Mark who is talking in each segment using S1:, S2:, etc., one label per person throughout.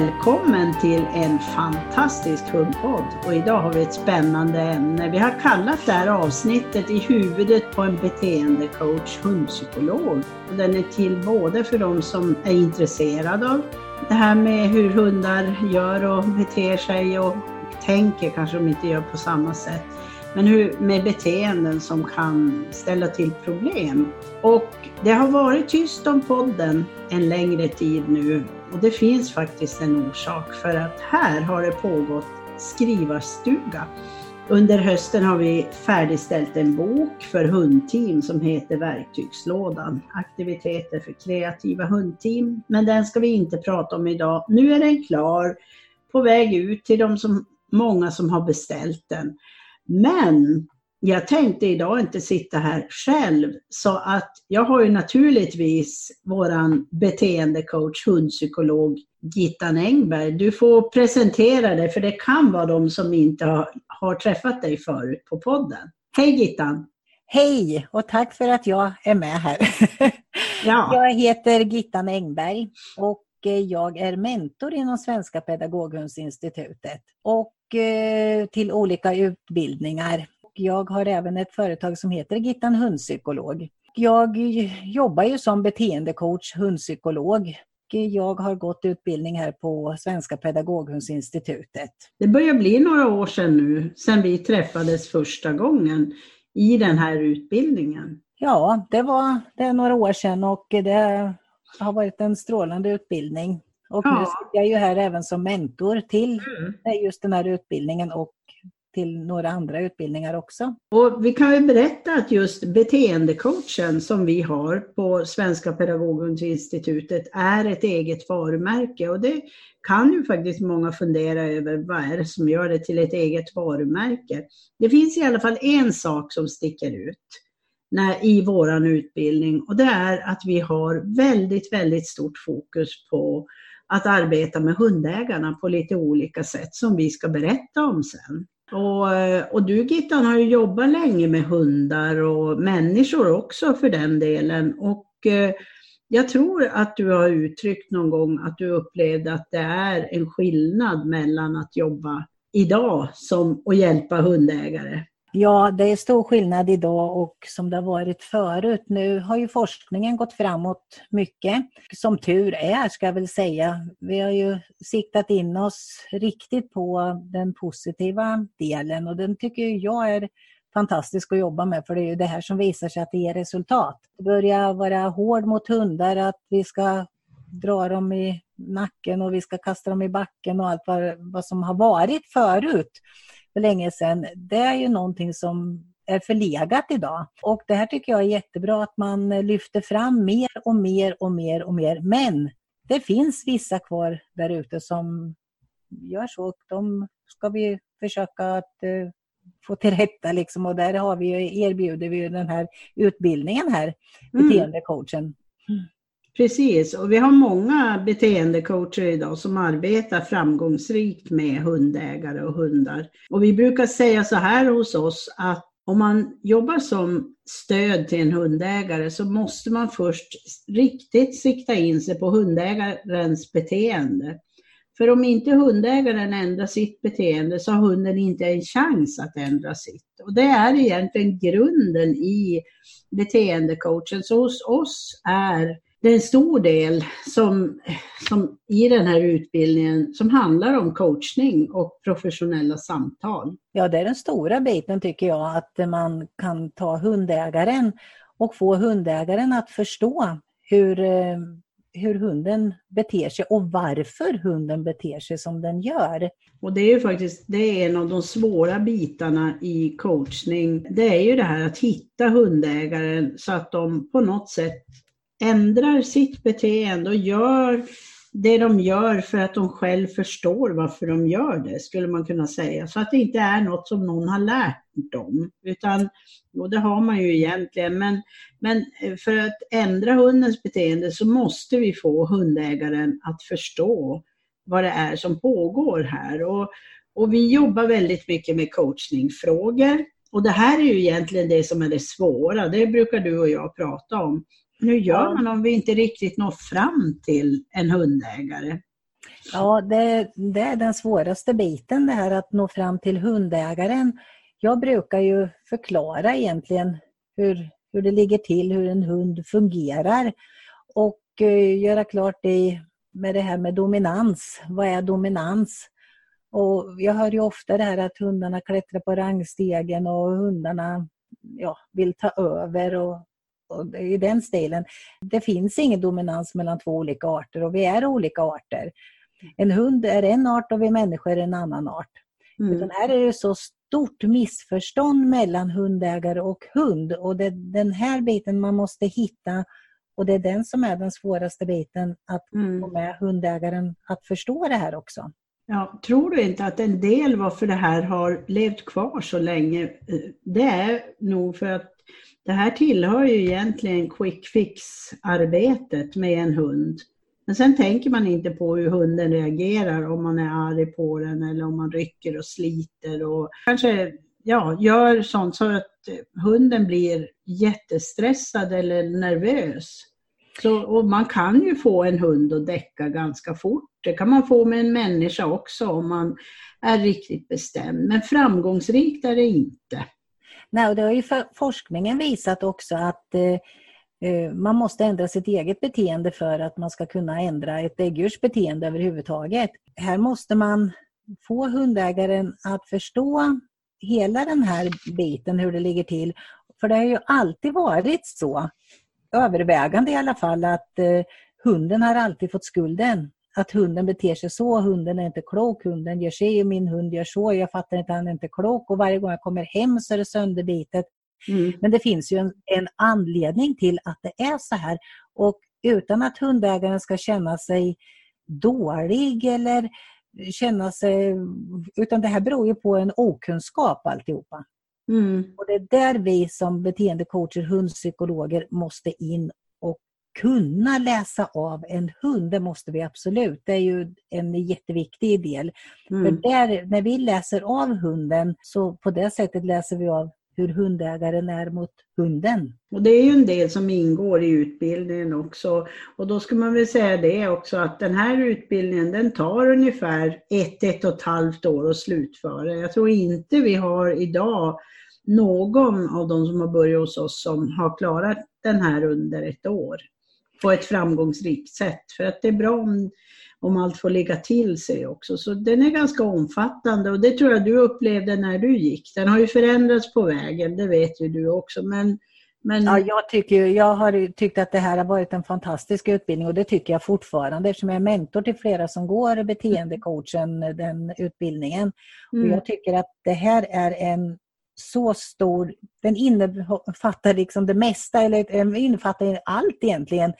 S1: Välkommen till en fantastisk hundpodd och idag har vi ett spännande ämne. Vi har kallat det här avsnittet i huvudet på en beteendecoach, hundpsykolog. Och den är till både för de som är intresserade av det här med hur hundar gör och beter sig och tänker kanske de inte gör på samma sätt. Men hur, med beteenden som kan ställa till problem. Och det har varit tyst om podden en längre tid nu och det finns faktiskt en orsak för att här har det pågått skrivarstuga. Under hösten har vi färdigställt en bok för hundteam som heter Verktygslådan. Aktiviteter för kreativa hundteam. Men den ska vi inte prata om idag. Nu är den klar, på väg ut till de som, många som har beställt den. Men jag tänkte idag inte sitta här själv så att jag har ju naturligtvis våran beteendecoach, hundpsykolog Gittan Engberg. Du får presentera dig för det kan vara de som inte har, har träffat dig förut på podden. Hej Gittan!
S2: Hej och tack för att jag är med här. Ja. Jag heter Gittan Engberg och jag är mentor inom Svenska Pedagoghundsinstitutet och eh, till olika utbildningar jag har även ett företag som heter Gittan hundpsykolog. Jag jobbar ju som beteendecoach, hundpsykolog. Jag har gått utbildning här på Svenska Pedagoghundsinstitutet.
S1: Det börjar bli några år sedan nu, sedan vi träffades första gången i den här utbildningen.
S2: Ja, det var det är några år sedan och det har varit en strålande utbildning. Och ja. nu sitter jag ju här även som mentor till mm. just den här utbildningen och till några andra utbildningar också.
S1: Och vi kan ju berätta att just beteendecoachen som vi har på Svenska Pedagoginstitutet är ett eget varumärke och det kan ju faktiskt många fundera över vad är det som gör det till ett eget varumärke. Det finns i alla fall en sak som sticker ut när, i våran utbildning och det är att vi har väldigt, väldigt stort fokus på att arbeta med hundägarna på lite olika sätt som vi ska berätta om sen. Och, och du Gittan har ju jobbat länge med hundar och människor också för den delen. Och eh, jag tror att du har uttryckt någon gång att du upplevde att det är en skillnad mellan att jobba idag som, och hjälpa hundägare.
S2: Ja, det är stor skillnad idag och som det har varit förut. Nu har ju forskningen gått framåt mycket. Som tur är, ska jag väl säga. Vi har ju siktat in oss riktigt på den positiva delen och den tycker jag är fantastisk att jobba med för det är ju det här som visar sig att det ger resultat. Börja vara hård mot hundar, att vi ska dra dem i nacken och vi ska kasta dem i backen och allt vad, vad som har varit förut för länge sedan, det är ju någonting som är förlegat idag. Och det här tycker jag är jättebra att man lyfter fram mer och mer och mer och mer. Men det finns vissa kvar där ute som gör så. De ska vi försöka att uh, få till rätta liksom och där har vi, erbjuder vi den här utbildningen här, mm. beteendecoachen. Mm.
S1: Precis, och vi har många beteendecoacher idag som arbetar framgångsrikt med hundägare och hundar. Och vi brukar säga så här hos oss att om man jobbar som stöd till en hundägare så måste man först riktigt sikta in sig på hundägarens beteende. För om inte hundägaren ändrar sitt beteende så har hunden inte en chans att ändra sitt. Och det är egentligen grunden i beteendecoachen. Så hos oss är det är en stor del som, som i den här utbildningen som handlar om coachning och professionella samtal.
S2: Ja, det är den stora biten tycker jag, att man kan ta hundägaren och få hundägaren att förstå hur, eh, hur hunden beter sig och varför hunden beter sig som den gör.
S1: Och det är ju faktiskt det är en av de svåra bitarna i coachning. Det är ju det här att hitta hundägaren så att de på något sätt ändrar sitt beteende och gör det de gör för att de själv förstår varför de gör det, skulle man kunna säga. Så att det inte är något som någon har lärt dem. Utan, och det har man ju egentligen, men, men för att ändra hundens beteende så måste vi få hundägaren att förstå vad det är som pågår här. Och, och vi jobbar väldigt mycket med coachningfrågor. Och det här är ju egentligen det som är det svåra, det brukar du och jag prata om. Hur gör man om vi inte riktigt når fram till en hundägare?
S2: Ja, det, det, är den svåraste biten det här att nå fram till hundägaren. Jag brukar ju förklara egentligen hur, hur det ligger till, hur en hund fungerar och eh, göra klart det med det här med dominans. Vad är dominans? Och jag hör ju ofta det här att hundarna klättrar på rangstegen och hundarna ja, vill ta över och, och i den stilen. Det finns ingen dominans mellan två olika arter och vi är olika arter. En hund är en art och vi människor är en annan art. Mm. Utan här är det så stort missförstånd mellan hundägare och hund och det är den här biten man måste hitta och det är den som är den svåraste biten, att mm. få med hundägaren att förstå det här också.
S1: Ja, tror du inte att en del varför det här har levt kvar så länge, eh, det är nog för att det här tillhör ju egentligen quick fix-arbetet med en hund. Men sen tänker man inte på hur hunden reagerar, om man är arg på den eller om man rycker och sliter och kanske ja, gör sånt så att hunden blir jättestressad eller nervös. Så, och man kan ju få en hund att däcka ganska fort. Det kan man få med en människa också om man är riktigt bestämd. Men framgångsrikt är det inte.
S2: Nej, och det har ju forskningen visat också att eh, eh, man måste ändra sitt eget beteende för att man ska kunna ändra ett däggdjurs beteende överhuvudtaget. Här måste man få hundägaren att förstå hela den här biten, hur det ligger till. För det har ju alltid varit så övervägande i alla fall att eh, hunden har alltid fått skulden. Att hunden beter sig så, hunden är inte klok, hunden gör sig min hund gör så, jag fattar inte, han är inte klok och varje gång jag kommer hem så är det sönderbitet. Mm. Men det finns ju en, en, anledning till att det är så här. Och utan att hundägaren ska känna sig dålig eller känna sig... Utan det här beror ju på en okunskap alltihopa. Mm. Och det är där vi som beteendecoacher, hundpsykologer måste in kunna läsa av en hund. Det måste vi absolut. Det är ju en jätteviktig del. Mm. För där, när vi läser av hunden, så på det sättet läser vi av hur hundägaren är mot hunden.
S1: Och det är ju en del som ingår i utbildningen också. Och då ska man väl säga det också att den här utbildningen den tar ungefär ett, ett och ett halvt år att slutföra. Jag tror inte vi har idag någon av de som har börjat hos oss som har klarat den här under ett år på ett framgångsrikt sätt. För att det är bra om, om allt får ligga till sig också. Så den är ganska omfattande och det tror jag du upplevde när du gick. Den har ju förändrats på vägen, det vet ju du också. Men,
S2: men... Ja, jag, tycker, jag har tyckt att det här har varit en fantastisk utbildning och det tycker jag fortfarande eftersom jag är mentor till flera som går beteendecoachen, den utbildningen. Mm. Och jag tycker att det här är en så stor, den innefattar liksom det mesta, eller innefattar allt egentligen,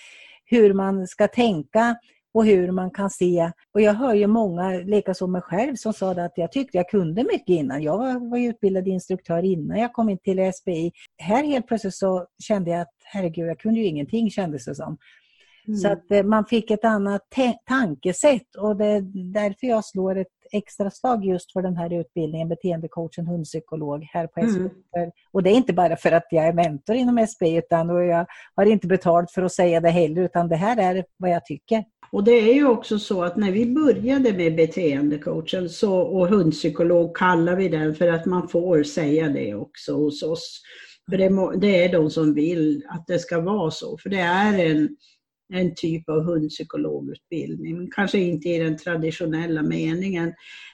S2: hur man ska tänka och hur man kan se. Och jag hör ju många, likaså mig själv, som sa att jag tyckte jag kunde mycket innan. Jag var, var utbildad instruktör innan jag kom in till SBI. Här helt plötsligt så kände jag att herregud, jag kunde ju ingenting kändes det som. Mm. Så att eh, man fick ett annat tankesätt och det är därför jag slår ett extra slag just för den här utbildningen, beteendecoachen, hundpsykolog här på SBI. Mm. Och det är inte bara för att jag är mentor inom SBI utan och jag har inte betalt för att säga det heller utan det här är vad jag tycker.
S1: Och det är ju också så att när vi började med beteendecoachen så, och hundpsykolog kallar vi den för att man får säga det också hos oss. För det, det är de som vill att det ska vara så, för det är en en typ av hundpsykologutbildning. Kanske inte i den traditionella meningen.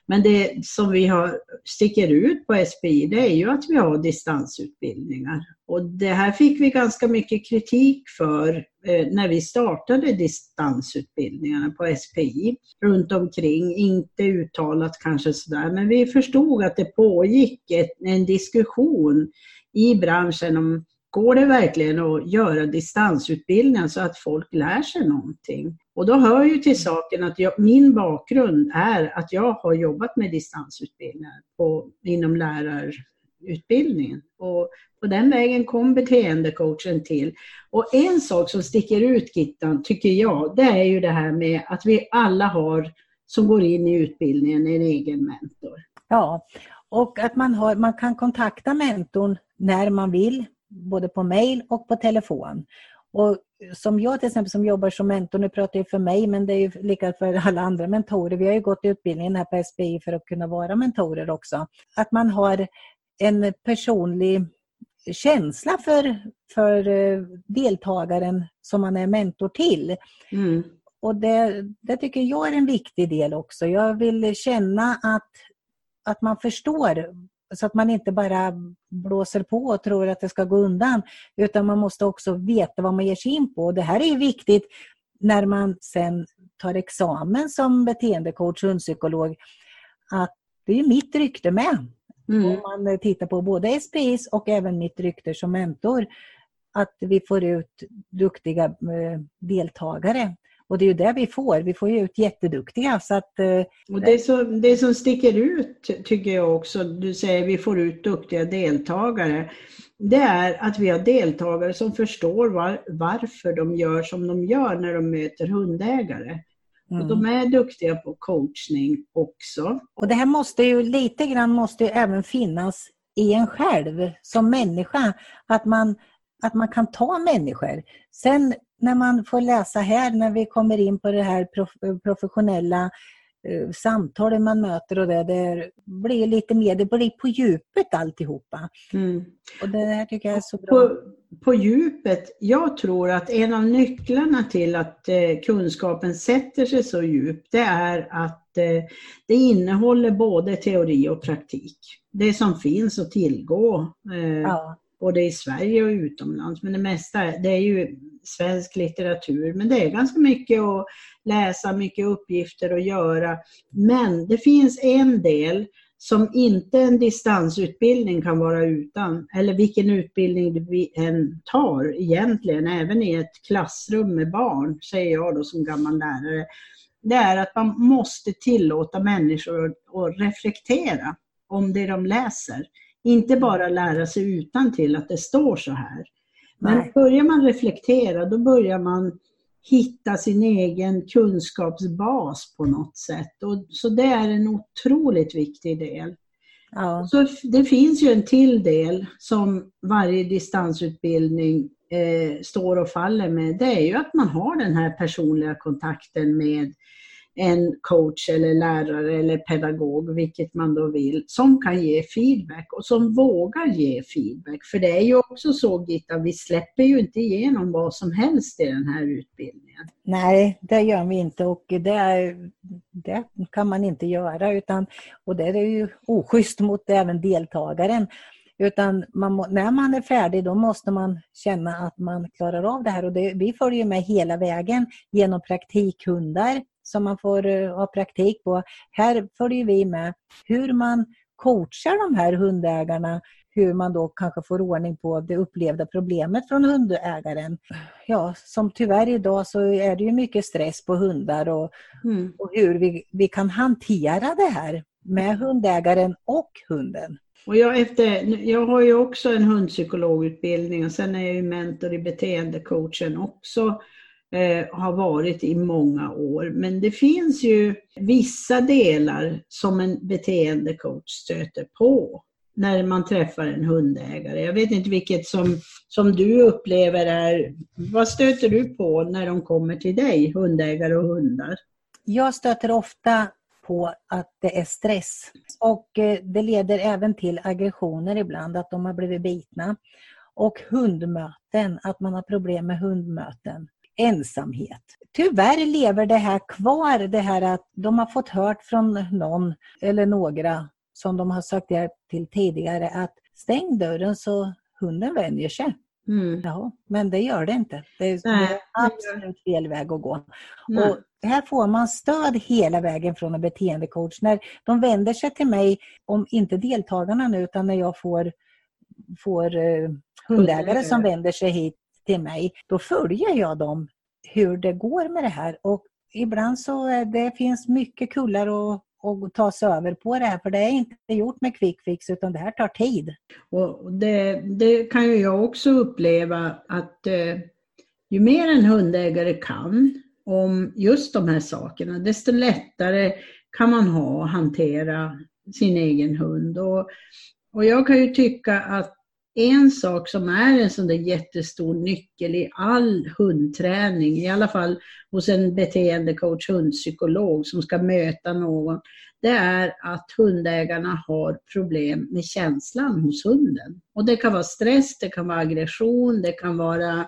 S1: Men det som vi har, sticker ut på SPI det är ju att vi har distansutbildningar. Och det här fick vi ganska mycket kritik för eh, när vi startade distansutbildningarna på SPI runt omkring. Inte uttalat kanske sådär, men vi förstod att det pågick ett, en diskussion i branschen om går det verkligen att göra distansutbildningar så att folk lär sig någonting? Och då hör ju till saken att jag, min bakgrund är att jag har jobbat med distansutbildningar på, inom lärarutbildningen. Och på den vägen kom beteendecoachen till. Och en sak som sticker ut Gittan, tycker jag, det är ju det här med att vi alla har, som går in i utbildningen, en egen mentor.
S2: Ja, och att man, har, man kan kontakta mentorn när man vill både på mail och på telefon. Och som jag till exempel som jobbar som mentor, nu pratar jag för mig men det är ju lika för alla andra mentorer. Vi har ju gått utbildningen här på SBI för att kunna vara mentorer också. Att man har en personlig känsla för, för eh, deltagaren som man är mentor till. Mm. Och det, det tycker jag är en viktig del också. Jag vill känna att, att man förstår så att man inte bara blåser på och tror att det ska gå undan. Utan man måste också veta vad man ger sig in på. Det här är viktigt när man sen tar examen som beteendecoach och hundpsykolog. Att det är mitt rykte med. Mm. Om man tittar på både SPIs och även mitt rykte som mentor. Att vi får ut duktiga eh, deltagare. Och det är ju det vi får. Vi får ju ut jätteduktiga. Så att,
S1: eh, och det, som, det som sticker ut tycker jag också, du säger vi får ut duktiga deltagare, det är att vi har deltagare som förstår var, varför de gör som de gör när de möter hundägare. Mm. Och de är duktiga på coachning också.
S2: Och det här måste ju lite grann måste ju även finnas i en själv som människa. Att man, att man kan ta människor. Sen när man får läsa här, när vi kommer in på det här prof professionella eh, samtalen man möter och det, det blir lite mer, det blir på djupet alltihopa. Mm. Och det här tycker jag är så bra.
S1: På, på djupet, jag tror att en av nycklarna till att eh, kunskapen sätter sig så djupt, det är att eh, det innehåller både teori och praktik. Det som finns att tillgå. Eh, ja både i Sverige och utomlands. Men det mesta det är ju svensk litteratur. Men det är ganska mycket att läsa, mycket uppgifter att göra. Men det finns en del som inte en distansutbildning kan vara utan, eller vilken utbildning vi än tar egentligen, även i ett klassrum med barn, säger jag då som gammal lärare, det är att man måste tillåta människor att reflektera om det de läser. Inte bara lära sig utan till att det står så här. Men Nej. börjar man reflektera, då börjar man hitta sin egen kunskapsbas på något sätt. Och, så det är en otroligt viktig del. Ja. Så det finns ju en till del som varje distansutbildning eh, står och faller med. Det är ju att man har den här personliga kontakten med en coach eller lärare eller pedagog, vilket man då vill, som kan ge feedback och som vågar ge feedback. För det är ju också så Gitta, vi släpper ju inte igenom vad som helst i den här utbildningen.
S2: Nej, det gör vi inte och det, det kan man inte göra utan, och det är ju oschysst mot även deltagaren. Utan man, när man är färdig då måste man känna att man klarar av det här. Och det, vi följer med hela vägen genom praktikhundar som man får uh, ha praktik på. Här följer vi med hur man coachar de här hundägarna hur man då kanske får ordning på det upplevda problemet från hundägaren. Ja, som tyvärr idag så är det ju mycket stress på hundar och, mm. och hur vi, vi kan hantera det här med hundägaren och hunden.
S1: Och jag, efter, jag har ju också en hundpsykologutbildning och sen är jag ju mentor i beteendecoachen också eh, har varit i många år. Men det finns ju vissa delar som en beteendecoach stöter på när man träffar en hundägare. Jag vet inte vilket som, som du upplever är, vad stöter du på när de kommer till dig, hundägare och hundar?
S2: Jag stöter ofta på att det är stress. Och eh, det leder även till aggressioner ibland, att de har blivit bitna. Och hundmöten, att man har problem med hundmöten ensamhet. Tyvärr lever det här kvar, det här att de har fått hört från någon eller några som de har sagt hjälp till tidigare att stäng dörren så hunden vänjer sig. Mm. Ja, men det gör det inte. Det är, det är absolut fel väg att gå. Nej. Och här får man stöd hela vägen från en beteendecoach. När de vänder sig till mig, om inte deltagarna nu, utan när jag får, får uh, hundägare som vänder sig hit till mig, då följer jag dem hur det går med det här. Och ibland så eh, det finns mycket kullar att och ta sig över på det här, för det är inte gjort med quick fix utan det här tar tid.
S1: Och det, det kan ju jag också uppleva att eh, ju mer en hundägare kan om just de här sakerna, desto lättare kan man ha att hantera sin egen hund. Och, och jag kan ju tycka att en sak som är en sån där jättestor nyckel i all hundträning, i alla fall hos en beteendecoach, hundpsykolog som ska möta någon, det är att hundägarna har problem med känslan hos hunden. Och det kan vara stress, det kan vara aggression, det kan vara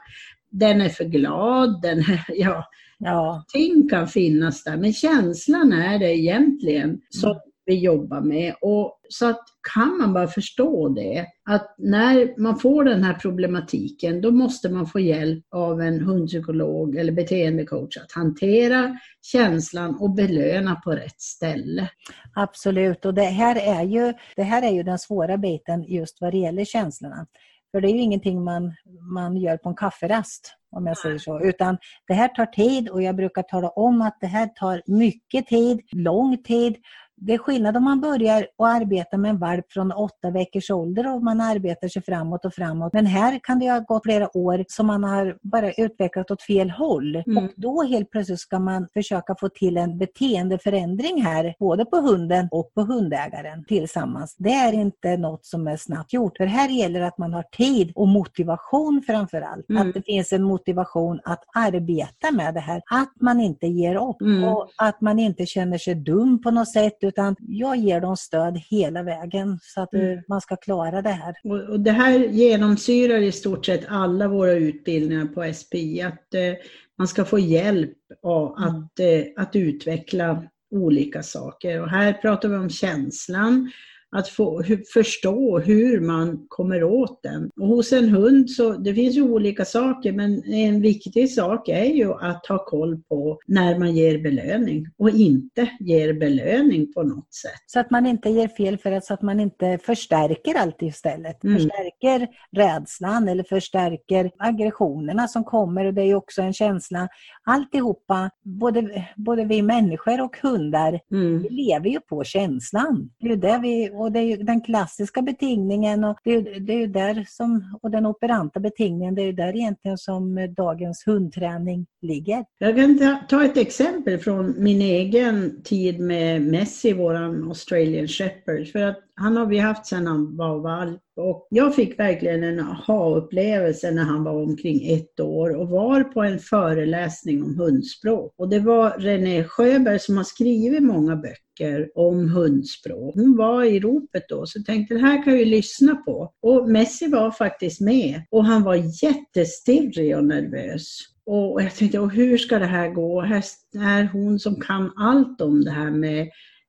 S1: den är för glad, den är, ja, ja. ting kan finnas där, men känslan är det egentligen som. Vi jobbar med. Och så att kan man bara förstå det, att när man får den här problematiken, då måste man få hjälp av en hundpsykolog eller beteendecoach att hantera känslan och belöna på rätt ställe.
S2: Absolut, och det här är ju, det här är ju den svåra biten just vad det gäller känslorna. För det är ju ingenting man, man gör på en kafferast, om jag säger så. Utan det här tar tid och jag brukar tala om att det här tar mycket tid, lång tid det är skillnad om man börjar att arbeta med en valp från åtta veckors ålder och man arbetar sig framåt och framåt. Men här kan det ha gått flera år som man har bara utvecklat åt fel håll. Mm. Och då helt plötsligt ska man försöka få till en beteendeförändring här, både på hunden och på hundägaren tillsammans. Det är inte något som är snabbt gjort. För här gäller det att man har tid och motivation framför allt. Mm. Att det finns en motivation att arbeta med det här. Att man inte ger upp mm. och att man inte känner sig dum på något sätt utan jag ger dem stöd hela vägen så att mm. man ska klara det här.
S1: Och, det här genomsyrar i stort sett alla våra utbildningar på SPI, att eh, man ska få hjälp av mm. att, eh, att utveckla olika saker. Och här pratar vi om känslan, att få förstå hur man kommer åt den. Och hos en hund så det finns ju olika saker men en viktig sak är ju att ha koll på när man ger belöning och inte ger belöning på något sätt.
S2: Så att man inte ger fel för att, så att man inte förstärker allt istället. Mm. Förstärker rädslan eller förstärker aggressionerna som kommer och det är ju också en känsla. Alltihopa, både, både vi människor och hundar, mm. vi lever ju på känslan. Det är det vi och det är ju den klassiska betingningen och det är, det är där som, och den operanta betingningen, det är ju där egentligen som dagens hundträning ligger.
S1: Jag kan ta ett exempel från min egen tid med Messi, våran Australian Shepherd. För att han har vi haft sedan han var valp och jag fick verkligen en aha-upplevelse när han var omkring ett år och var på en föreläsning om hundspråk. Och det var René Sjöberg som har skrivit många böcker om hundspråk. Hon var i ropet då, så jag tänkte det här kan jag ju lyssna på. Och Messi var faktiskt med och han var jättestirrig och nervös. Och jag tänkte, och hur ska det här gå? Här är hon som kan allt om det här med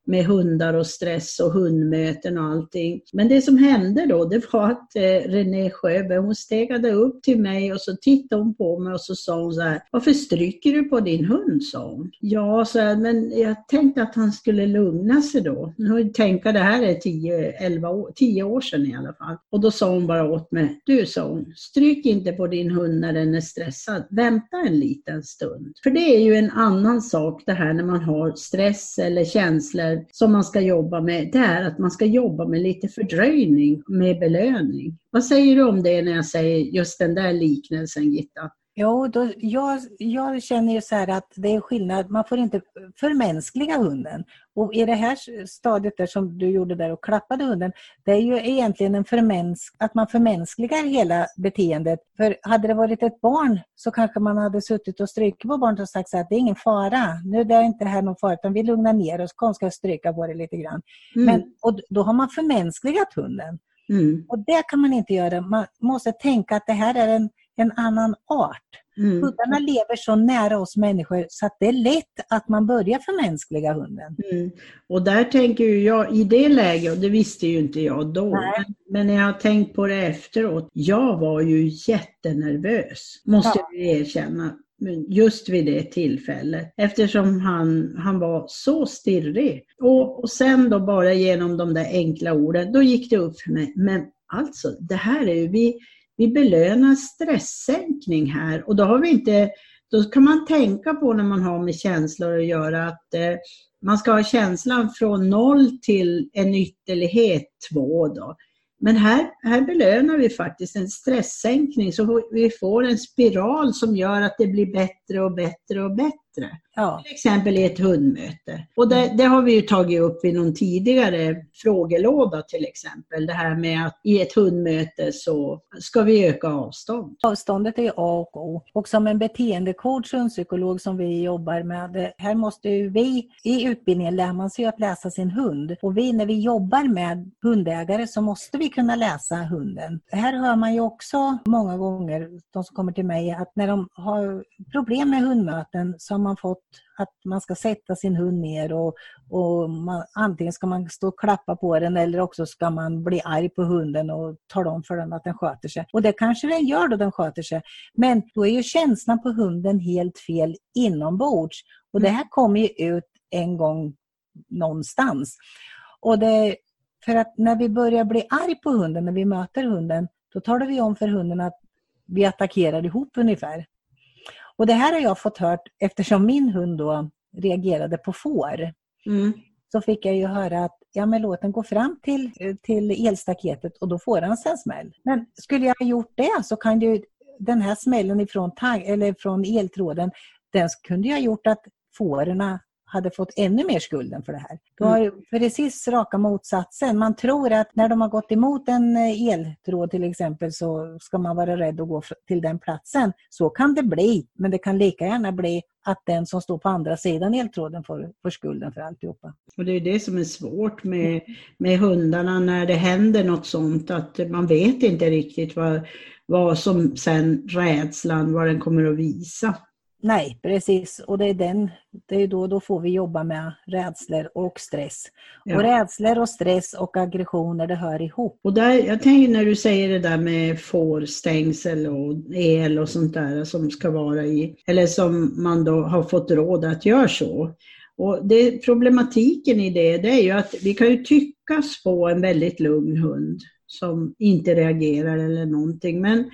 S1: med hundar och stress och hundmöten och allting. Men det som hände då, det var att eh, René Sjöberg, hon stegade upp till mig och så tittade hon på mig och så sa hon så här, varför stryker du på din hund? sa hon. Ja, så här, men jag tänkte att han skulle lugna sig då. Nu tänka det här är 10, 11 år, 10 år sedan i alla fall. Och då sa hon bara åt mig, du sa hon, stryk inte på din hund när den är stressad. Vänta en liten stund. För det är ju en annan sak det här när man har stress eller känslor som man ska jobba med, det är att man ska jobba med lite fördröjning med belöning. Vad säger du om det när jag säger just den där liknelsen Gitta?
S2: Jo, då, jag, jag känner ju så här att det är skillnad, man får inte förmänskliga hunden. Och i det här stadiet där som du gjorde där och klappade hunden, det är ju egentligen en förmänsk, att man förmänskligar hela beteendet. För hade det varit ett barn så kanske man hade suttit och strykit på barnet och sagt så att det är ingen fara, nu är det inte här någon fara, utan vi lugnar ner oss, kom ska stryka på det lite grann. Mm. Men, och då har man förmänskligat hunden. Mm. Och det kan man inte göra. Man måste tänka att det här är en en annan art. Mm. Hundarna lever så nära oss människor så att det är lätt att man börjar förmänskliga hunden.
S1: Mm. Och där tänker jag, i det läget, och det visste ju inte jag då, Nej. men när jag har tänkt på det efteråt, jag var ju jättenervös, måste ja. jag erkänna just vid det tillfället eftersom han, han var så stirrig. Och, och sen då bara genom de där enkla orden, då gick det upp för mig. Men alltså, det här är ju, vi, vi belönar stresssänkning här och då har vi inte, då kan man tänka på när man har med känslor att göra att eh, man ska ha känslan från noll till en ytterlighet två då. Men här, här belönar vi faktiskt en stresssänkning så vi får en spiral som gör att det blir bättre och bättre och bättre.
S2: Ja.
S1: Till exempel i ett hundmöte. Och det, det, har vi ju tagit upp i någon tidigare frågelåda till exempel. Det här med att i ett hundmöte så ska vi öka avstånd.
S2: Avståndet är A och O. Och som en beteendecoach, hundpsykolog som vi jobbar med, här måste ju vi i utbildningen lär man sig att läsa sin hund. Och vi när vi jobbar med hundägare så måste vi kunna läsa hunden. Här hör man ju också många gånger, de som kommer till mig, att när de har problem med hundmöten så har man fått att man ska sätta sin hund ner och, och man, antingen ska man stå och klappa på den eller också ska man bli arg på hunden och tala om för den att den sköter sig. Och det kanske den gör då den sköter sig. Men då är ju känslan på hunden helt fel inombords. Och det här kommer ju ut en gång någonstans. Och det, för att när vi börjar bli arg på hunden, när vi möter hunden, då talar vi om för hunden att vi attackerar ihop ungefär. Och det här har jag fått hört eftersom min hund då reagerade på får. Mm. Så fick jag ju höra att ja, men låt den gå fram till, till elstaketet och då får han en smäll. Men skulle jag ha gjort det så kan ju den här smällen ifrån, tag, eller från eltråden, den kunde ju ha gjort att fåren hade fått ännu mer skulden för det här. Du har mm. precis raka motsatsen. Man tror att när de har gått emot en eh, eltråd till exempel så ska man vara rädd att gå till den platsen. Så kan det bli, men det kan lika gärna bli att den som står på andra sidan eltråden får, får skulden för alltihopa.
S1: Och det är det som är svårt med, med hundarna när det händer något sånt, att man vet inte riktigt vad, vad som sen rädslan, vad den kommer att visa.
S2: Nej, precis. Och det är, den, det är då, då får vi jobba med rädslor och stress. Ja. Och rädslor och stress och aggressioner, det hör ihop.
S1: Och där, jag tänker när du säger det där med fårstängsel och el och sånt där som ska vara i, eller som man då har fått råd att göra så. Och det, problematiken i det, det är ju att vi kan ju tyckas få en väldigt lugn hund som inte reagerar eller någonting. Men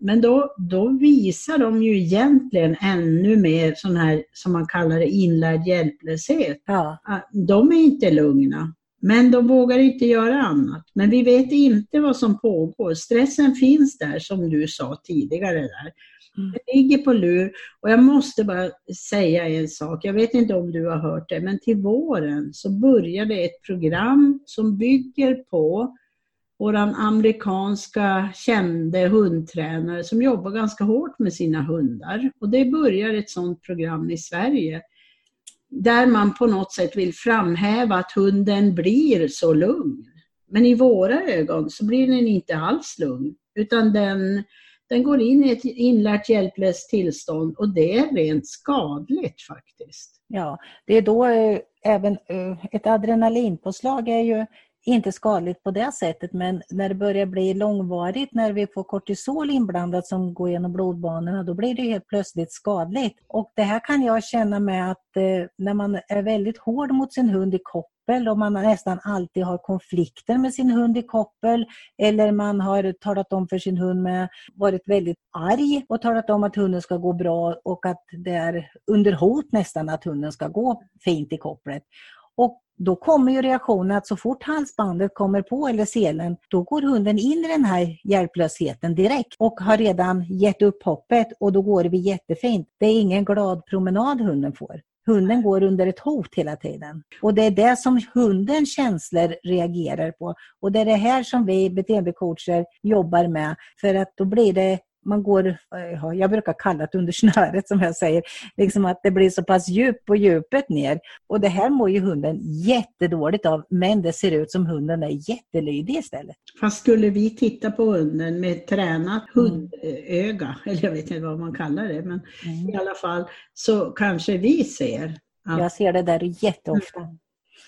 S1: men då, då visar de ju egentligen ännu mer sån här, som man kallar det, inlärd hjälplöshet.
S2: Ja.
S1: De är inte lugna, men de vågar inte göra annat. Men vi vet inte vad som pågår. Stressen finns där, som du sa tidigare. där. Mm. Det ligger på lur och jag måste bara säga en sak. Jag vet inte om du har hört det, men till våren så börjar det ett program som bygger på vår amerikanska kände hundtränare som jobbar ganska hårt med sina hundar. Och det börjar ett sådant program i Sverige där man på något sätt vill framhäva att hunden blir så lugn. Men i våra ögon så blir den inte alls lugn, utan den, den går in i ett inlärt hjälplöst tillstånd och det är rent skadligt faktiskt.
S2: Ja, det är då eh, även eh, ett adrenalinpåslag är ju inte skadligt på det sättet men när det börjar bli långvarigt, när vi får kortisol inblandat som går genom blodbanorna, då blir det helt plötsligt skadligt. Och det här kan jag känna med att eh, när man är väldigt hård mot sin hund i koppel och man nästan alltid har konflikter med sin hund i koppel eller man har talat om för sin hund med varit väldigt arg och talat om att hunden ska gå bra och att det är under hot nästan att hunden ska gå fint i kopplet. Och då kommer ju reaktionen att så fort halsbandet kommer på eller selen, då går hunden in i den här hjälplösheten direkt och har redan gett upp hoppet och då går vi jättefint. Det är ingen glad promenad hunden får. Hunden går under ett hot hela tiden. Och det är det som hundens känslor reagerar på. Och det är det här som vi beteendecoacher jobbar med. För att då blir det man går, jag brukar kalla det under snöret som jag säger, liksom att det blir så pass djup på djupet ner. Och det här mår ju hunden jättedåligt av, men det ser ut som hunden är jättelydig istället.
S1: Fast skulle vi titta på hunden med tränat hundöga, eller jag vet inte vad man kallar det, men mm. i alla fall så kanske vi ser
S2: att, jag ser det där jätteofta.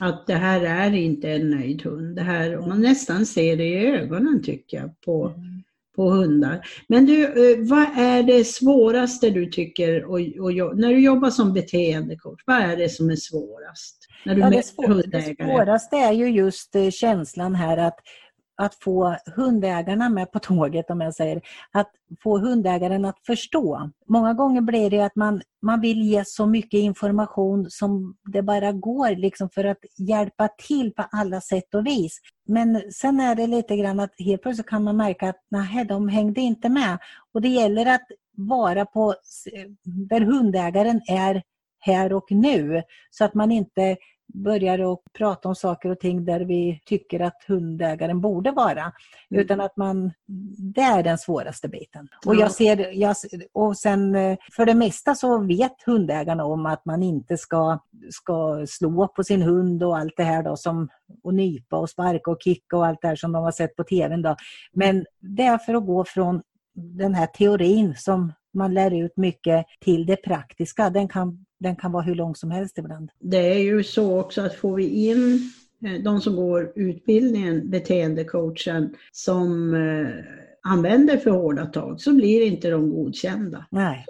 S1: Att det här är inte en nöjd hund. Det här, man nästan ser det i ögonen tycker jag på mm på hundar. Men du, eh, vad är det svåraste du tycker, och, och, när du jobbar som beteendecoach, vad är det som är svårast? När du
S2: ja, det, svår, det svåraste är ju just eh, känslan här att att få hundägarna med på tåget, om jag säger, att få hundägaren att förstå. Många gånger blir det att man, man vill ge så mycket information som det bara går liksom för att hjälpa till på alla sätt och vis. Men sen är det lite grann att helt plötsligt kan man märka att nej, de hängde inte med. Och det gäller att vara på där hundägaren är här och nu. Så att man inte börjar att prata om saker och ting där vi tycker att hundägaren borde vara. Mm. Utan att man, det är den svåraste biten. Och, jag ser, jag, och sen eh, för det mesta så vet hundägarna om att man inte ska, ska slå på sin hund och allt det här då som och nypa och sparka och kicka och allt det här som de har sett på TV. Då. Men det är för att gå från den här teorin som man lär ut mycket till det praktiska. Den kan, den kan vara hur lång som helst ibland.
S1: Det är ju så också att får vi in eh, de som går utbildningen, beteendecoachen, som eh, använder för hårda tag så blir inte de godkända.
S2: Nej.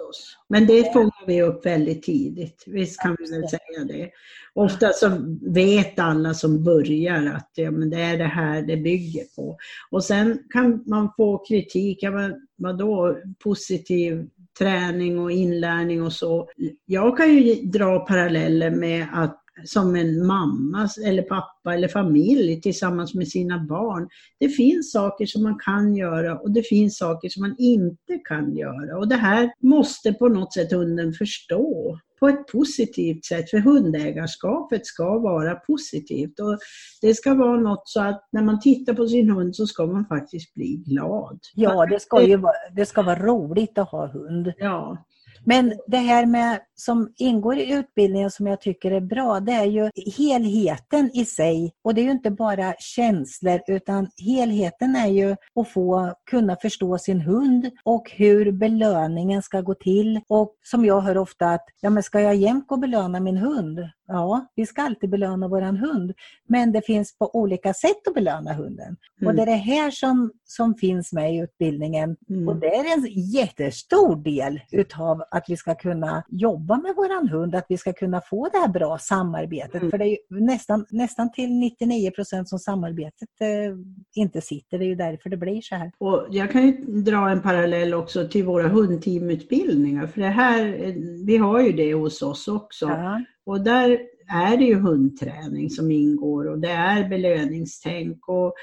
S1: Men det fångar vi upp väldigt tidigt, visst kan vi väl säga det. Ofta så vet alla som börjar att ja, men det är det här det bygger på. Och sen kan man få kritik, ja, vadå positiv träning och inlärning och så. Jag kan ju dra paralleller med att som en mamma eller pappa eller familj tillsammans med sina barn. Det finns saker som man kan göra och det finns saker som man inte kan göra. Och det här måste på något sätt hunden förstå på ett positivt sätt, för hundägarskapet ska vara positivt. Och det ska vara något så att när man tittar på sin hund så ska man faktiskt bli glad.
S2: Ja, det ska ju vara, det ska vara roligt att ha hund.
S1: Ja.
S2: Men det här med som ingår i utbildningen som jag tycker är bra, det är ju helheten i sig. Och det är ju inte bara känslor utan helheten är ju att få kunna förstå sin hund och hur belöningen ska gå till. Och som jag hör ofta att, ja men ska jag jämt gå och belöna min hund? Ja, vi ska alltid belöna våran hund. Men det finns på olika sätt att belöna hunden. Mm. Och det är det här som, som finns med i utbildningen. Mm. Och det är en jättestor del utav att vi ska kunna jobba med våran hund, att vi ska kunna få det här bra samarbetet. Mm. För det är nästan, nästan till 99 procent som samarbetet eh, inte sitter. Det är ju därför det blir så här.
S1: Och jag kan ju dra en parallell också till våra hundteamutbildningar. För det här, eh, vi har ju det hos oss också. Ja. Och där är det ju hundträning som ingår och det är belöningstänk och,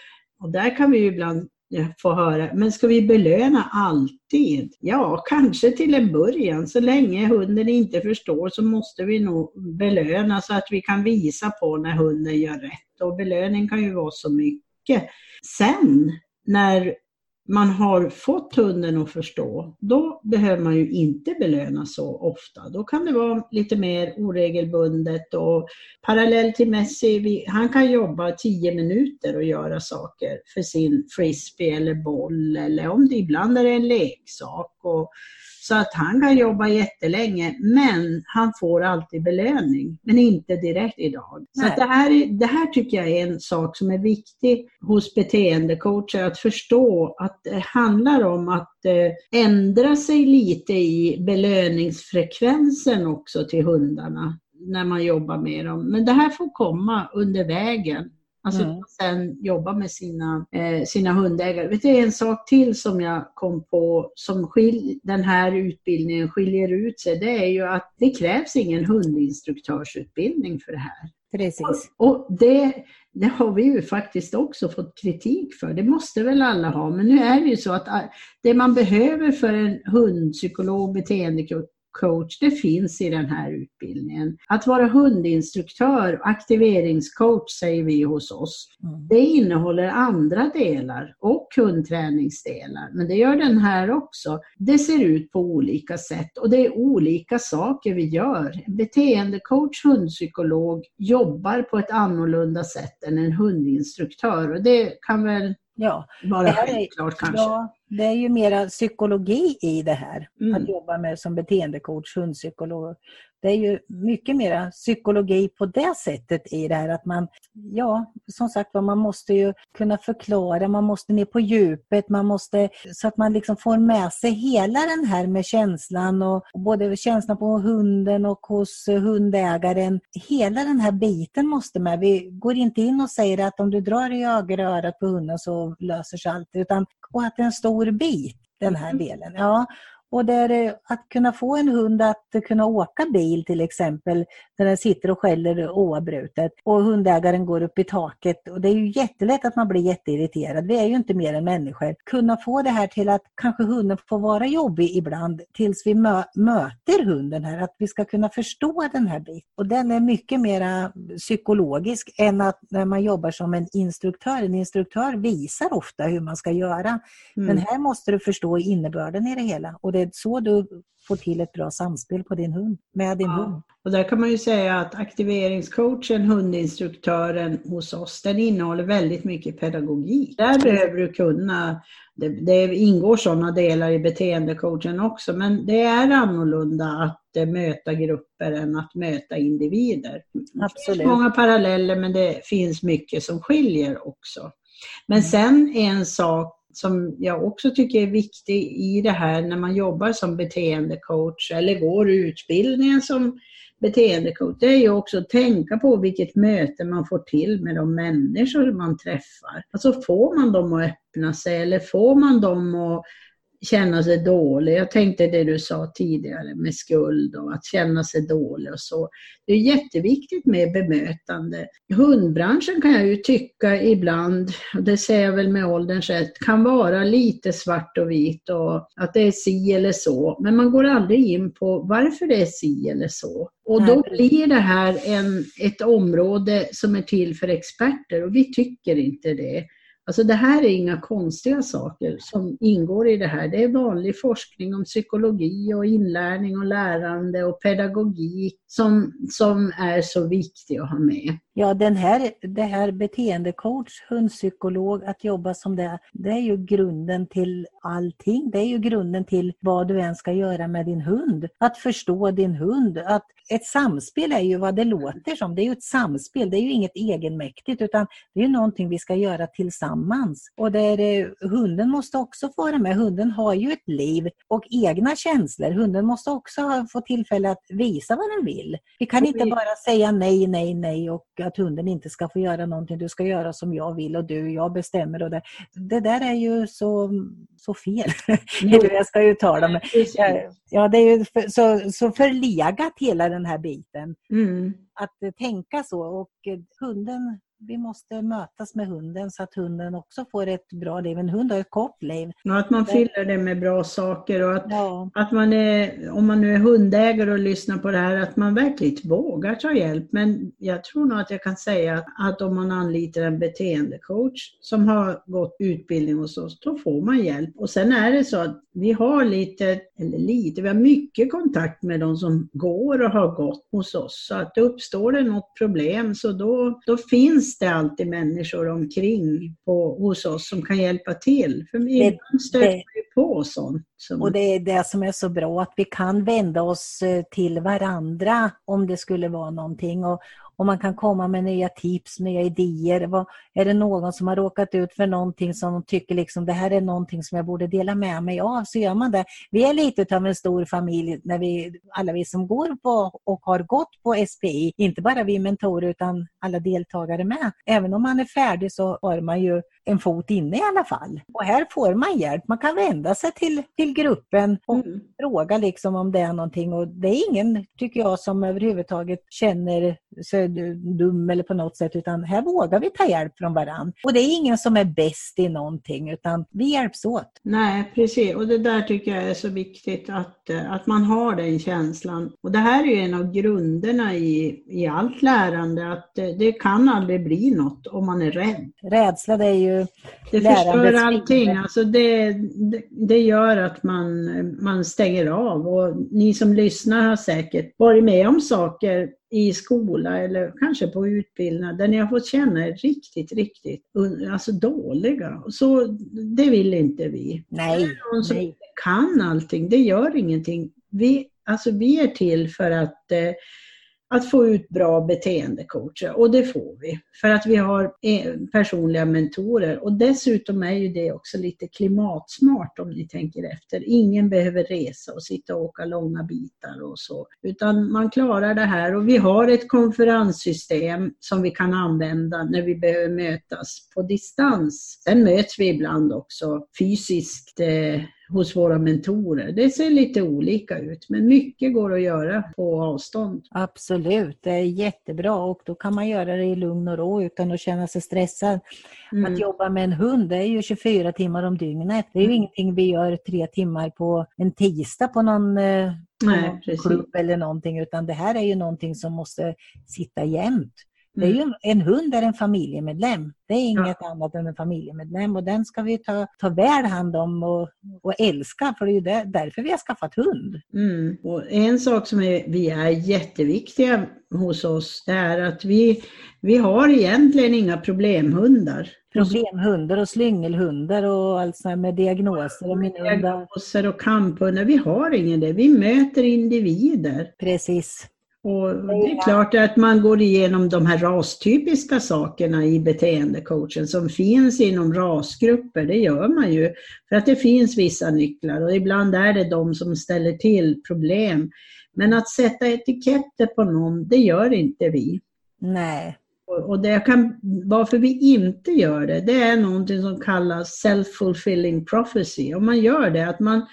S1: och där kan vi ju ibland Eh, få höra, men ska vi belöna alltid? Ja, kanske till en början. Så länge hunden inte förstår så måste vi nog belöna så att vi kan visa på när hunden gör rätt. Och belöning kan ju vara så mycket. Sen när man har fått hunden att förstå, då behöver man ju inte belöna så ofta. Då kan det vara lite mer oregelbundet och parallellt till Messi, han kan jobba 10 minuter och göra saker för sin frisbee eller boll eller om det ibland är en leksak. Och så att han kan jobba jättelänge, men han får alltid belöning. Men inte direkt idag. Så det, här, det här tycker jag är en sak som är viktig hos beteendecoacher, att förstå att det handlar om att eh, ändra sig lite i belöningsfrekvensen också till hundarna när man jobbar med dem. Men det här får komma under vägen. Alltså mm. sen jobba med sina, eh, sina hundägare. Vet du, en sak till som jag kom på som skil, den här utbildningen skiljer ut sig, det är ju att det krävs ingen hundinstruktörsutbildning för det här.
S2: Precis.
S1: Och, och det, det har vi ju faktiskt också fått kritik för. Det måste väl alla ha, men nu är det ju så att ah, det man behöver för en hundpsykolog, beteendecoach, coach, det finns i den här utbildningen. Att vara hundinstruktör, aktiveringscoach säger vi hos oss, mm. det innehåller andra delar och hundträningsdelar, men det gör den här också. Det ser ut på olika sätt och det är olika saker vi gör. Beteendecoach, hundpsykolog jobbar på ett annorlunda sätt än en hundinstruktör och det kan väl
S2: Ja,
S1: vara självklart kanske.
S2: Ja, det är ju mera psykologi i det här, mm. att jobba med som beteendecoach, hundpsykolog. Det är ju mycket mera psykologi på det sättet i det här att man, ja, som sagt man måste ju kunna förklara, man måste ner på djupet, man måste, så att man liksom får med sig hela den här med känslan och, och både känslan på hunden och hos hundägaren. Hela den här biten måste med. Vi går inte in och säger att om du drar i ögat på hunden så löser sig allt, utan och att det är en stor bit, den här mm. delen. Ja, Och det är att kunna få en hund att kunna åka bil till exempel, när den sitter och skäller oavbrutet och hundägaren går upp i taket. Och det är ju jättelätt att man blir jätteirriterad. Vi är ju inte mer än människor. Kunna få det här till att kanske hunden får vara jobbig ibland tills vi mö möter hunden här, att vi ska kunna förstå den här biten. Och den är mycket mer psykologisk än att när man jobbar som en instruktör. En instruktör visar ofta hur man ska göra. Mm. Men här måste du förstå innebörden i det hela och det är så du får till ett bra samspel på din hund, med din ja. hund.
S1: Och där kan man ju säga att aktiveringscoachen, hundinstruktören hos oss, den innehåller väldigt mycket pedagogik. Där behöver du kunna, det, det ingår sådana delar i beteendecoachen också, men det är annorlunda att möta grupper än att möta individer. Absolut. Det finns många paralleller men det finns mycket som skiljer också. Men mm. sen en sak som jag också tycker är viktig i det här när man jobbar som beteendecoach eller går utbildningen som beteendecoach, det är ju också att tänka på vilket möte man får till med de människor man träffar. Alltså får man dem att öppna sig eller får man dem att känna sig dålig. Jag tänkte det du sa tidigare med skuld och att känna sig dålig och så. Det är jätteviktigt med bemötande. Hundbranschen kan jag ju tycka ibland, och det säger jag väl med ålderns rätt, kan vara lite svart och vit och att det är si eller så. Men man går aldrig in på varför det är si eller så. Och då blir det här en, ett område som är till för experter och vi tycker inte det. Alltså det här är inga konstiga saker som ingår i det här. Det är vanlig forskning om psykologi och inlärning och lärande och pedagogik som, som är så viktig att ha med.
S2: Ja, den här, det här beteendecoach, hundpsykolog, att jobba som det, det är ju grunden till allting. Det är ju grunden till vad du än ska göra med din hund. Att förstå din hund. Att ett samspel är ju vad det låter som. Det är ju ett samspel, det är ju inget egenmäktigt utan det är ju någonting vi ska göra tillsammans. Och där, hunden måste också få vara med. Hunden har ju ett liv och egna känslor. Hunden måste också få tillfälle att visa vad den vill. Vi kan inte bara säga nej, nej, nej och att hunden inte ska få göra någonting. Du ska göra som jag vill och du, jag bestämmer. Och det, det där är ju så, så fel. Hur jag ska uttala mig. Ja, det är ju för, så, så förlegat hela den här biten. Mm. Att tänka så och hunden vi måste mötas med hunden så att hunden också får ett bra liv. En hund har ett kort liv.
S1: Ja, att man fyller det med bra saker och att, ja. att man är, om man nu är hundägare och lyssnar på det här, att man verkligen vågar ta hjälp. Men jag tror nog att jag kan säga att, om man anlitar en beteendecoach som har gått utbildning hos oss, då får man hjälp. Och sen är det så att vi har lite, eller lite, vi har mycket kontakt med de som går och har gått hos oss. Så att uppstår det något problem så då, då finns finns det alltid människor omkring på, hos oss som kan hjälpa till. För ibland stöter vi på sånt.
S2: Som... Och det är det som är så bra, att vi kan vända oss eh, till varandra om det skulle vara någonting. Och, och man kan komma med nya tips, nya idéer. Vad, är det någon som har råkat ut för någonting som de tycker liksom det här är någonting som jag borde dela med mig av så gör man det. Vi är lite av en stor familj när vi, alla vi som går på och har gått på SPI, inte bara vi mentorer utan alla deltagare med. Även om man är färdig så har man ju en fot inne i alla fall. Och här får man hjälp. Man kan vända sig till, till gruppen och mm. fråga liksom om det är någonting. Och det är ingen, tycker jag, som överhuvudtaget känner sig dum eller på något sätt, utan här vågar vi ta hjälp från varandra. Och det är ingen som är bäst i någonting, utan vi hjälps åt.
S1: Nej, precis. Och det där tycker jag är så viktigt att, eh, att man har den känslan. Och det här är ju en av grunderna i, i allt lärande, att det, det kan aldrig bli något om man är rädd.
S2: Rädsla, det är ju
S1: det förstör allting. Alltså det, det, det, gör att man, man stänger av. Och ni som lyssnar har säkert varit med om saker i skola eller kanske på utbildning där ni har fått känna er riktigt, riktigt alltså dåliga. Så det vill inte vi.
S2: Nej.
S1: Någon som nej. kan allting, det gör ingenting. Vi, alltså vi är till för att eh, att få ut bra beteendecoacher och det får vi för att vi har eh, personliga mentorer och dessutom är ju det också lite klimatsmart om ni tänker efter. Ingen behöver resa och sitta och åka långa bitar och så utan man klarar det här och vi har ett konferenssystem som vi kan använda när vi behöver mötas på distans. Sen möts vi ibland också fysiskt eh, hos våra mentorer. Det ser lite olika ut, men mycket går att göra på avstånd.
S2: Absolut, det är jättebra och då kan man göra det i lugn och ro utan att känna sig stressad. Mm. Att jobba med en hund, det är ju 24 timmar om dygnet. Det är ju mm. ingenting vi gör tre timmar på en tisdag på någon, eh, Nej, klubb eller någonting, utan det här är ju någonting som måste sitta jämt. Det är ju, mm. en hund är en familjemedlem. Det är inget ja. annat än en familjemedlem och den ska vi ta, ta väl hand om och, och älska för det är ju där, därför vi har skaffat hund.
S1: Mm. Och en sak som är, vi är jätteviktiga hos oss är att vi, vi har egentligen inga problemhundar.
S2: Problemhundar och slyngelhundar och alltså med diagnoser och minhundar.
S1: Diagnoser och kamphundar, vi har ingen det. Vi möter individer.
S2: Precis.
S1: Och det är klart att man går igenom de här rastypiska sakerna i beteendecoachen som finns inom rasgrupper, det gör man ju. För att det finns vissa nycklar och ibland är det de som ställer till problem. Men att sätta etiketter på någon, det gör inte vi.
S2: Nej.
S1: Och det kan, varför vi inte gör det, det är någonting som kallas self-fulfilling prophecy. Om man gör det, att man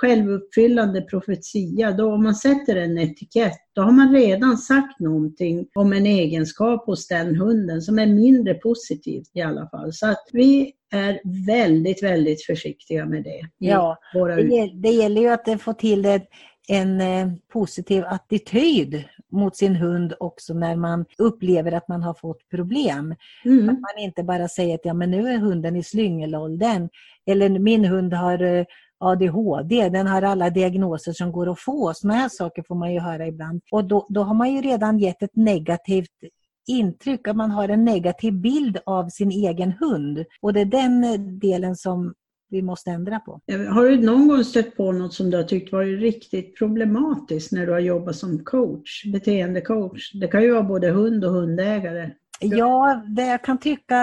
S1: självuppfyllande profetia, då om man sätter en etikett, då har man redan sagt någonting om en egenskap hos den hunden som är mindre positivt i alla fall. Så att vi är väldigt, väldigt försiktiga med det.
S2: Ja, våra... det, det gäller ju att få till ett, en eh, positiv attityd mot sin hund också när man upplever att man har fått problem. Mm. Att man inte bara säger att ja, men nu är hunden i slyngelåldern eller min hund har eh, ADHD, den har alla diagnoser som går att få. Sådana här saker får man ju höra ibland. Och då, då har man ju redan gett ett negativt intryck, att man har en negativ bild av sin egen hund. Och det är den eh, delen som vi måste ändra på.
S1: Har du någon gång stött på något som du har tyckt varit riktigt problematiskt när du har jobbat som coach, beteendecoach? Det kan ju vara både hund och hundägare.
S2: Ja, det jag kan tycka,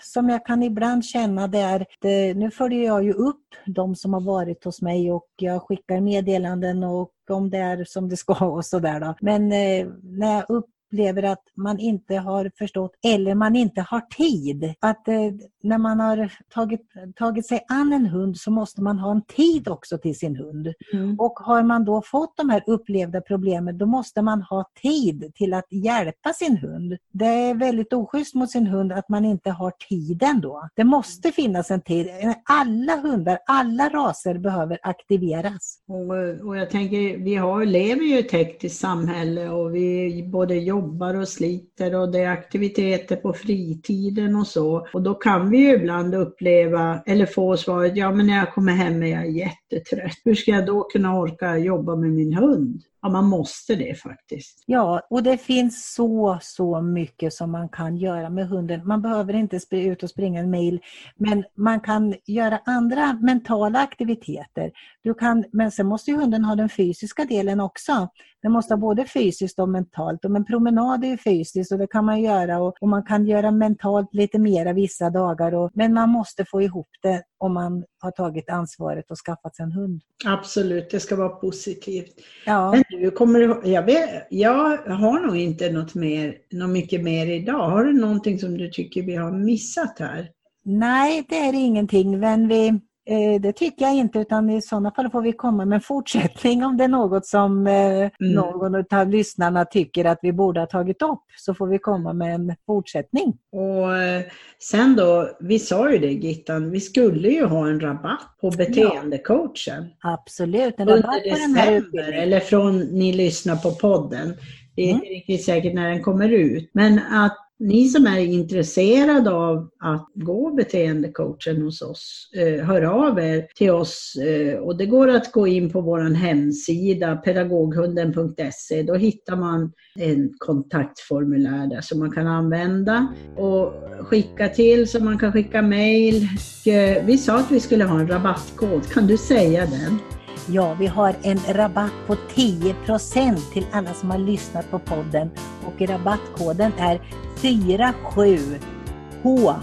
S2: som jag kan ibland känna det är, det, nu följer jag ju upp de som har varit hos mig och jag skickar meddelanden och om det är som det ska och sådär. Men eh, när jag upp, upplever att man inte har förstått eller man inte har tid. Att eh, när man har tagit, tagit sig an en hund så måste man ha en tid också till sin hund. Mm. Och har man då fått de här upplevda problemen då måste man ha tid till att hjälpa sin hund. Det är väldigt oschysst mot sin hund att man inte har tiden då. Det måste finnas en tid. Alla hundar, alla raser behöver aktiveras.
S1: Och, och jag tänker, vi har, lever ju i ett hektiskt samhälle och vi både jobbar jobbar och sliter och det är aktiviteter på fritiden och så. Och då kan vi ju ibland uppleva eller få svaret, ja men när jag kommer hem är jag jättetrött. Hur ska jag då kunna orka jobba med min hund? Ja, man måste det faktiskt.
S2: Ja, och det finns så, så mycket som man kan göra med hunden. Man behöver inte ut och springa en mil, men man kan göra andra mentala aktiviteter. Du kan, men sen måste ju hunden ha den fysiska delen också. Den måste ha både fysiskt och mentalt. Och en promenad är ju fysiskt och det kan man göra och, och man kan göra mentalt lite mera vissa dagar. Och, men man måste få ihop det om man har tagit ansvaret och skaffat sig en hund.
S1: Absolut, det ska vara positivt. Ja. Men du, kommer jag, vet, jag har nog inte något, mer, något mycket mer idag. Har du någonting som du tycker vi har missat här?
S2: Nej, det är ingenting, men vi, Eh, det tycker jag inte, utan i sådana fall får vi komma med en fortsättning om det är något som eh, mm. någon av lyssnarna tycker att vi borde ha tagit upp, så får vi komma med en fortsättning.
S1: Och eh, Sen då, vi sa ju det Gittan, vi skulle ju ha en rabatt på beteendecoachen.
S2: Ja, absolut, en rabatt
S1: på den här utbildningen. Eller från ni lyssnar på podden. Det är mm. inte riktigt säkert när den kommer ut. Men att ni som är intresserade av att gå beteendecoachen hos oss, eh, hör av er till oss eh, och det går att gå in på vår hemsida pedagoghunden.se. Då hittar man en kontaktformulär där som man kan använda och skicka till så man kan skicka mejl. Eh, vi sa att vi skulle ha en rabattkod, kan du säga den?
S2: Ja, vi har en rabatt på 10% till alla som har lyssnat på podden och rabattkoden är 47H.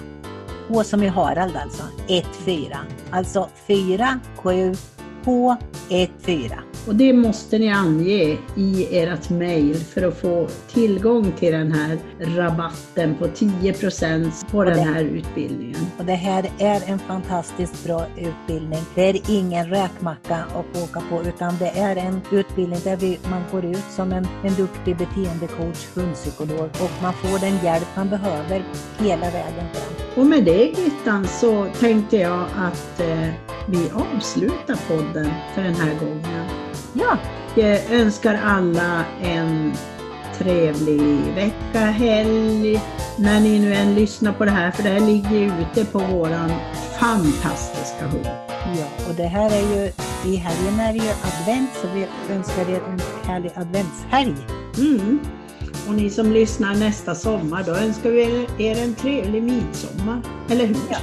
S2: H som i Harald alltså, 14. Alltså 47H14.
S1: Och det måste ni ange i ert mejl för att få tillgång till den här rabatten på 10% på den här utbildningen.
S2: Och det här är en fantastiskt bra utbildning. Det är ingen räkmacka att åka på utan det är en utbildning där vi, man går ut som en, en duktig beteendecoach, hundpsykolog och man får den hjälp man behöver hela vägen fram.
S1: Och med det Gittan så tänkte jag att eh, vi avslutar podden för den här gången.
S2: Ja.
S1: Jag önskar alla en trevlig vecka, helg, när ni nu än lyssnar på det här, för det här ligger ute på våran fantastiska hund.
S2: Ja, och det här är ju, i helgen är det ju advent, så vi önskar er en härlig adventshelg.
S1: Mm. Och ni som lyssnar nästa sommar, då önskar vi er en trevlig midsommar, eller hur?
S2: Ja.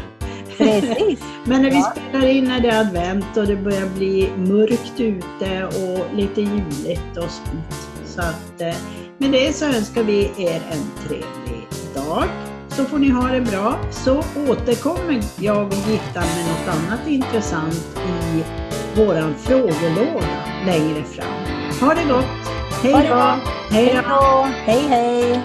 S2: Precis.
S1: Men när vi
S2: Ja.
S1: spelar in när det är advent och det börjar bli mörkt ute och lite juligt och sånt. Så att, eh, med det så önskar vi er en trevlig dag. Så får ni ha det bra. Så återkommer jag och Gittan med något annat intressant i våran frågelåda längre fram. Ha det gott! Hej då! Hej då!
S2: Hej hej!